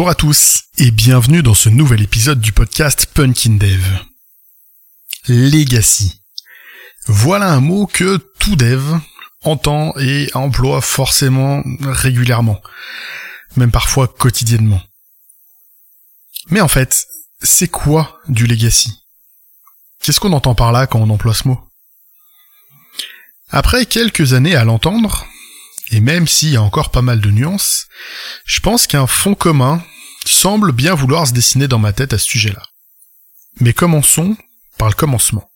Bonjour à tous et bienvenue dans ce nouvel épisode du podcast Punkin Dev. Legacy. Voilà un mot que tout dev entend et emploie forcément régulièrement, même parfois quotidiennement. Mais en fait, c'est quoi du legacy? Qu'est-ce qu'on entend par là quand on emploie ce mot? Après quelques années à l'entendre, et même s'il y a encore pas mal de nuances, je pense qu'un fond commun semble bien vouloir se dessiner dans ma tête à ce sujet-là. Mais commençons par le commencement.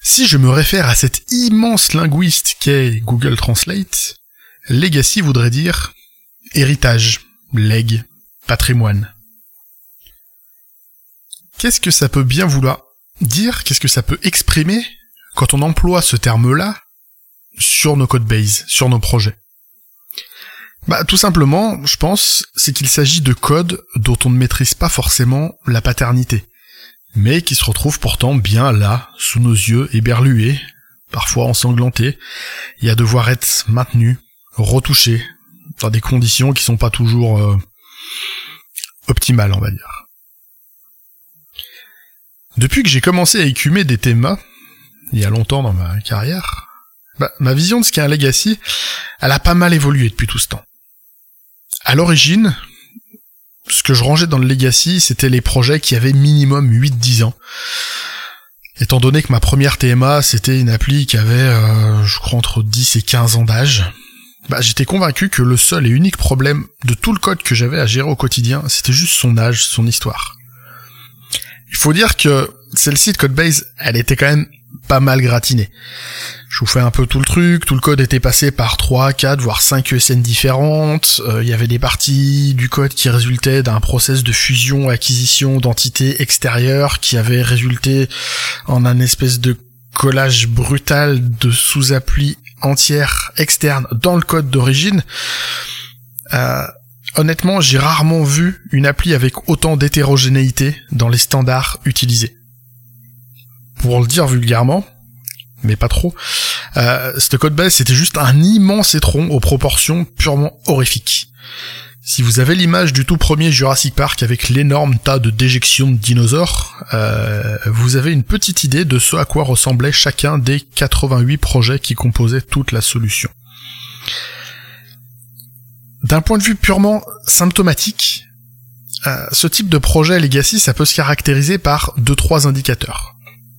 Si je me réfère à cet immense linguiste qu'est Google Translate, legacy voudrait dire héritage, leg, patrimoine. Qu'est-ce que ça peut bien vouloir dire? Qu'est-ce que ça peut exprimer quand on emploie ce terme-là sur nos codebases, sur nos projets? Bah tout simplement, je pense, c'est qu'il s'agit de codes dont on ne maîtrise pas forcément la paternité, mais qui se retrouvent pourtant bien là, sous nos yeux, éberlués, parfois ensanglantés, et à devoir être maintenus, retouchés, dans des conditions qui sont pas toujours euh, optimales, on va dire. Depuis que j'ai commencé à écumer des thémas, il y a longtemps dans ma carrière, bah, ma vision de ce qu'est un legacy, elle a pas mal évolué depuis tout ce temps. À l'origine, ce que je rangeais dans le legacy, c'était les projets qui avaient minimum 8-10 ans. Étant donné que ma première TMA, c'était une appli qui avait, euh, je crois, entre 10 et 15 ans d'âge, bah, j'étais convaincu que le seul et unique problème de tout le code que j'avais à gérer au quotidien, c'était juste son âge, son histoire. Il faut dire que celle-ci de Codebase, elle était quand même pas mal gratinée. Je vous fais un peu tout le truc, tout le code était passé par 3, 4, voire 5 ESN différentes, euh, il y avait des parties du code qui résultaient d'un process de fusion-acquisition d'entités extérieures qui avait résulté en un espèce de collage brutal de sous-applis entières externes dans le code d'origine. Euh, honnêtement, j'ai rarement vu une appli avec autant d'hétérogénéité dans les standards utilisés. Pour le dire vulgairement, mais pas trop, euh, ce code base c'était juste un immense étron aux proportions purement horrifiques. Si vous avez l'image du tout premier Jurassic Park avec l'énorme tas de déjections de dinosaures, euh, vous avez une petite idée de ce à quoi ressemblait chacun des 88 projets qui composaient toute la solution. D'un point de vue purement symptomatique, euh, ce type de projet legacy, ça peut se caractériser par deux trois indicateurs.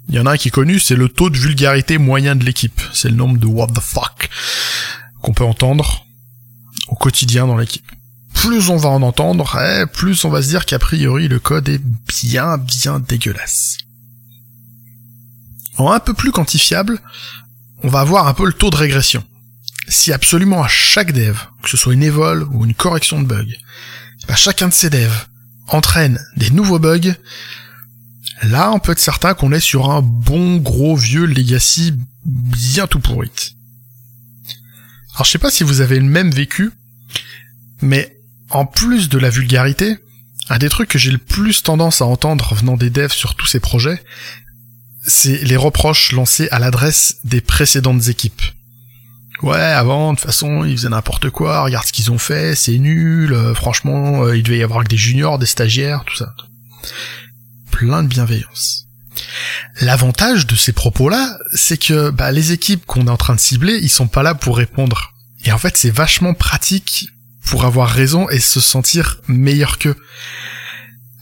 Il y en a un qui est connu, c'est le taux de vulgarité moyen de l'équipe. C'est le nombre de what the fuck qu'on peut entendre au quotidien dans l'équipe. Plus on va en entendre, eh, plus on va se dire qu'a priori le code est bien bien dégueulasse. En un peu plus quantifiable, on va avoir un peu le taux de régression si absolument à chaque dev, que ce soit une évol ou une correction de bug, bah chacun de ces devs entraîne des nouveaux bugs, là on peut être certain qu'on est sur un bon gros vieux legacy bien tout pourri. Alors je sais pas si vous avez le même vécu, mais en plus de la vulgarité, un des trucs que j'ai le plus tendance à entendre venant des devs sur tous ces projets, c'est les reproches lancés à l'adresse des précédentes équipes. Ouais, avant, de toute façon, ils faisaient n'importe quoi, regarde ce qu'ils ont fait, c'est nul, euh, franchement, euh, il devait y avoir que des juniors, des stagiaires, tout ça. Plein de bienveillance. L'avantage de ces propos-là, c'est que bah, les équipes qu'on est en train de cibler, ils sont pas là pour répondre. Et en fait, c'est vachement pratique pour avoir raison et se sentir meilleur qu'eux.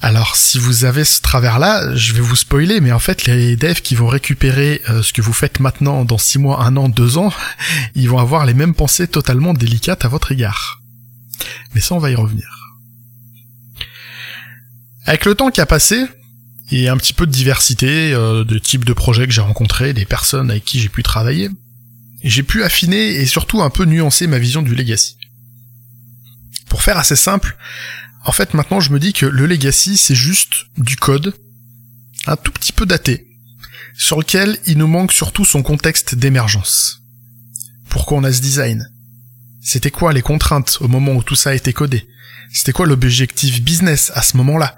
Alors si vous avez ce travers-là, je vais vous spoiler, mais en fait les devs qui vont récupérer euh, ce que vous faites maintenant dans 6 mois, 1 an, 2 ans, ils vont avoir les mêmes pensées totalement délicates à votre égard. Mais ça on va y revenir. Avec le temps qui a passé, et un petit peu de diversité euh, de types de projets que j'ai rencontrés, des personnes avec qui j'ai pu travailler, j'ai pu affiner et surtout un peu nuancer ma vision du legacy. Pour faire assez simple, en fait, maintenant, je me dis que le legacy, c'est juste du code, un tout petit peu daté, sur lequel il nous manque surtout son contexte d'émergence. Pourquoi on a ce design C'était quoi les contraintes au moment où tout ça a été codé? C'était quoi l'objectif business à ce moment-là?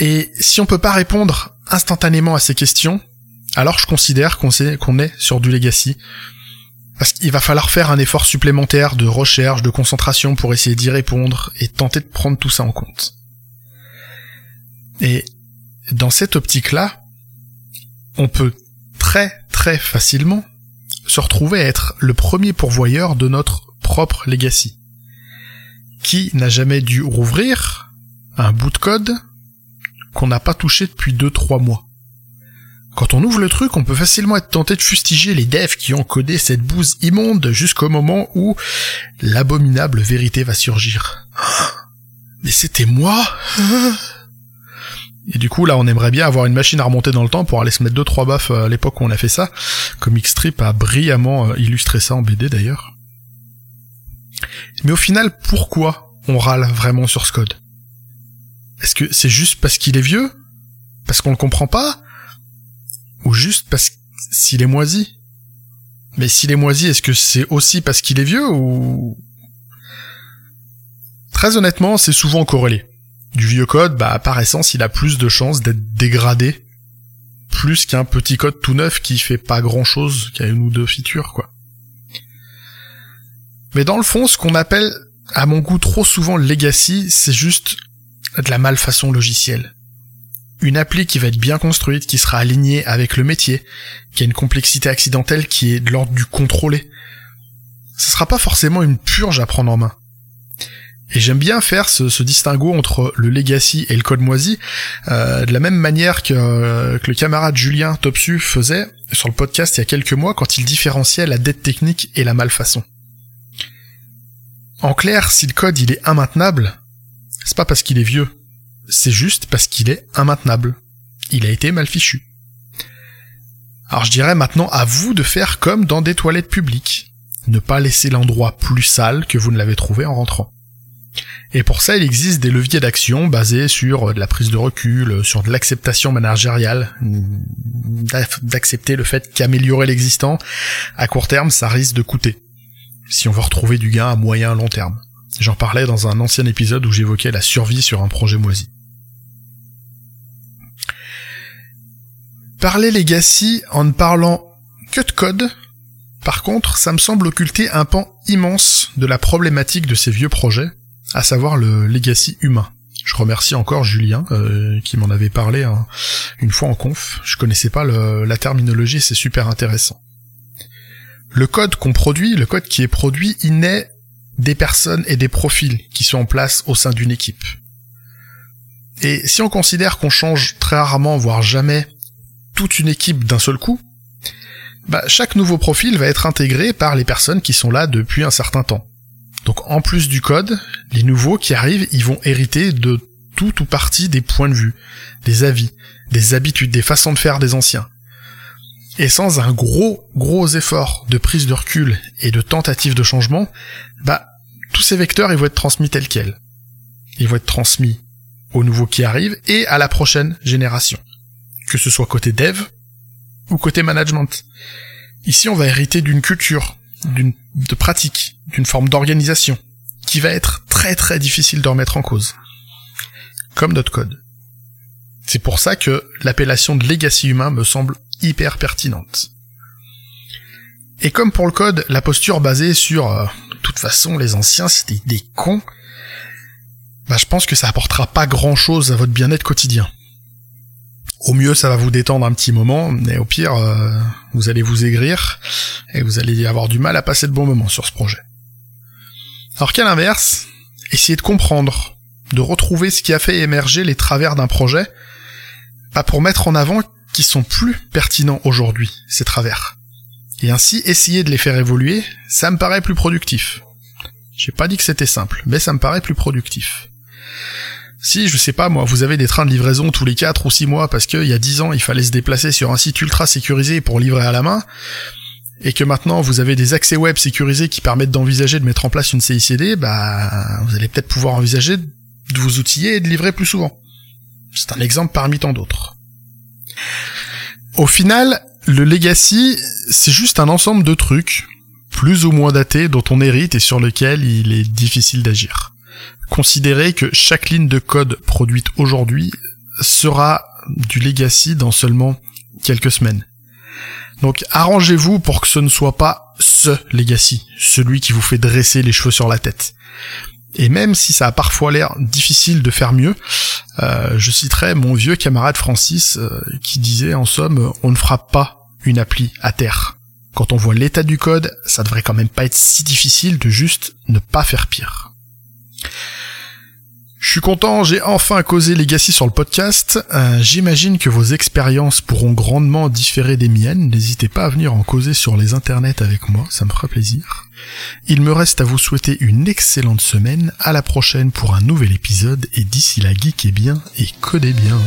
Et si on peut pas répondre instantanément à ces questions, alors je considère qu'on qu'on est sur du legacy. Parce qu'il va falloir faire un effort supplémentaire de recherche, de concentration pour essayer d'y répondre et tenter de prendre tout ça en compte. Et dans cette optique-là, on peut très très facilement se retrouver à être le premier pourvoyeur de notre propre legacy. Qui n'a jamais dû rouvrir un bout de code qu'on n'a pas touché depuis 2-3 mois quand on ouvre le truc, on peut facilement être tenté de fustiger les devs qui ont codé cette bouse immonde jusqu'au moment où l'abominable vérité va surgir. Mais c'était moi Et du coup, là, on aimerait bien avoir une machine à remonter dans le temps pour aller se mettre deux trois baffes à l'époque où on a fait ça. Comic Strip a brillamment euh, illustré ça en BD d'ailleurs. Mais au final, pourquoi on râle vraiment sur ce code? Est-ce que c'est juste parce qu'il est vieux? Parce qu'on le comprend pas? Ou juste parce s'il est moisi? Mais s'il est moisi, est-ce que c'est aussi parce qu'il est vieux ou... Très honnêtement, c'est souvent corrélé. Du vieux code, bah, par essence, il a plus de chances d'être dégradé, plus qu'un petit code tout neuf qui fait pas grand chose, qui a une ou deux features, quoi. Mais dans le fond, ce qu'on appelle, à mon goût, trop souvent legacy, c'est juste de la malfaçon logicielle une appli qui va être bien construite, qui sera alignée avec le métier, qui a une complexité accidentelle qui est de l'ordre du contrôlé. Ce sera pas forcément une purge à prendre en main. Et j'aime bien faire ce, distinguo entre le legacy et le code moisi, euh, de la même manière que, que, le camarade Julien Topsu faisait sur le podcast il y a quelques mois quand il différenciait la dette technique et la malfaçon. En clair, si le code il est immaintenable, c'est pas parce qu'il est vieux, c'est juste parce qu'il est immaintenable. Il a été mal fichu. Alors je dirais maintenant à vous de faire comme dans des toilettes publiques. Ne pas laisser l'endroit plus sale que vous ne l'avez trouvé en rentrant. Et pour ça, il existe des leviers d'action basés sur de la prise de recul, sur de l'acceptation managériale, d'accepter le fait qu'améliorer l'existant, à court terme, ça risque de coûter. Si on veut retrouver du gain à moyen long terme. J'en parlais dans un ancien épisode où j'évoquais la survie sur un projet moisi. Parler legacy en ne parlant que de code, par contre, ça me semble occulter un pan immense de la problématique de ces vieux projets, à savoir le legacy humain. Je remercie encore Julien euh, qui m'en avait parlé hein, une fois en conf. Je connaissais pas la terminologie, c'est super intéressant. Le code qu'on produit, le code qui est produit, il naît des personnes et des profils qui sont en place au sein d'une équipe. Et si on considère qu'on change très rarement, voire jamais, toute une équipe d'un seul coup, bah, chaque nouveau profil va être intégré par les personnes qui sont là depuis un certain temps. Donc en plus du code, les nouveaux qui arrivent, ils vont hériter de tout ou partie des points de vue, des avis, des habitudes, des façons de faire des anciens. Et sans un gros, gros effort de prise de recul et de tentative de changement, bah, tous ces vecteurs, ils vont être transmis tels quels. Ils vont être transmis aux nouveaux qui arrivent et à la prochaine génération que ce soit côté dev ou côté management. Ici, on va hériter d'une culture, d'une de pratique, d'une forme d'organisation qui va être très très difficile de remettre en cause. Comme notre code. C'est pour ça que l'appellation de legacy humain me semble hyper pertinente. Et comme pour le code, la posture basée sur euh, de toute façon les anciens c'était des cons, bah je pense que ça apportera pas grand chose à votre bien-être quotidien. Au mieux, ça va vous détendre un petit moment, mais au pire, euh, vous allez vous aigrir et vous allez avoir du mal à passer de bons moments sur ce projet. Alors qu'à l'inverse, essayez de comprendre, de retrouver ce qui a fait émerger les travers d'un projet, pas pour mettre en avant sont plus pertinents aujourd'hui, ces travers. Et ainsi essayer de les faire évoluer, ça me paraît plus productif. J'ai pas dit que c'était simple, mais ça me paraît plus productif. Si, je sais pas moi, vous avez des trains de livraison tous les 4 ou 6 mois parce qu'il y a 10 ans il fallait se déplacer sur un site ultra sécurisé pour livrer à la main, et que maintenant vous avez des accès web sécurisés qui permettent d'envisager de mettre en place une CICD, bah vous allez peut-être pouvoir envisager de vous outiller et de livrer plus souvent. C'est un exemple parmi tant d'autres. Au final, le legacy, c'est juste un ensemble de trucs, plus ou moins datés, dont on hérite et sur lesquels il est difficile d'agir. Considérez que chaque ligne de code produite aujourd'hui sera du legacy dans seulement quelques semaines. Donc arrangez-vous pour que ce ne soit pas ce legacy, celui qui vous fait dresser les cheveux sur la tête. Et même si ça a parfois l'air difficile de faire mieux, euh, je citerai mon vieux camarade Francis euh, qui disait en somme on ne fera pas une appli à terre. Quand on voit l'état du code, ça devrait quand même pas être si difficile de juste ne pas faire pire. Je suis content, j'ai enfin causé Legacy sur le podcast. Euh, j'imagine que vos expériences pourront grandement différer des miennes. N'hésitez pas à venir en causer sur les internets avec moi, ça me fera plaisir. Il me reste à vous souhaiter une excellente semaine. À la prochaine pour un nouvel épisode et d'ici là, geekez bien et codez bien.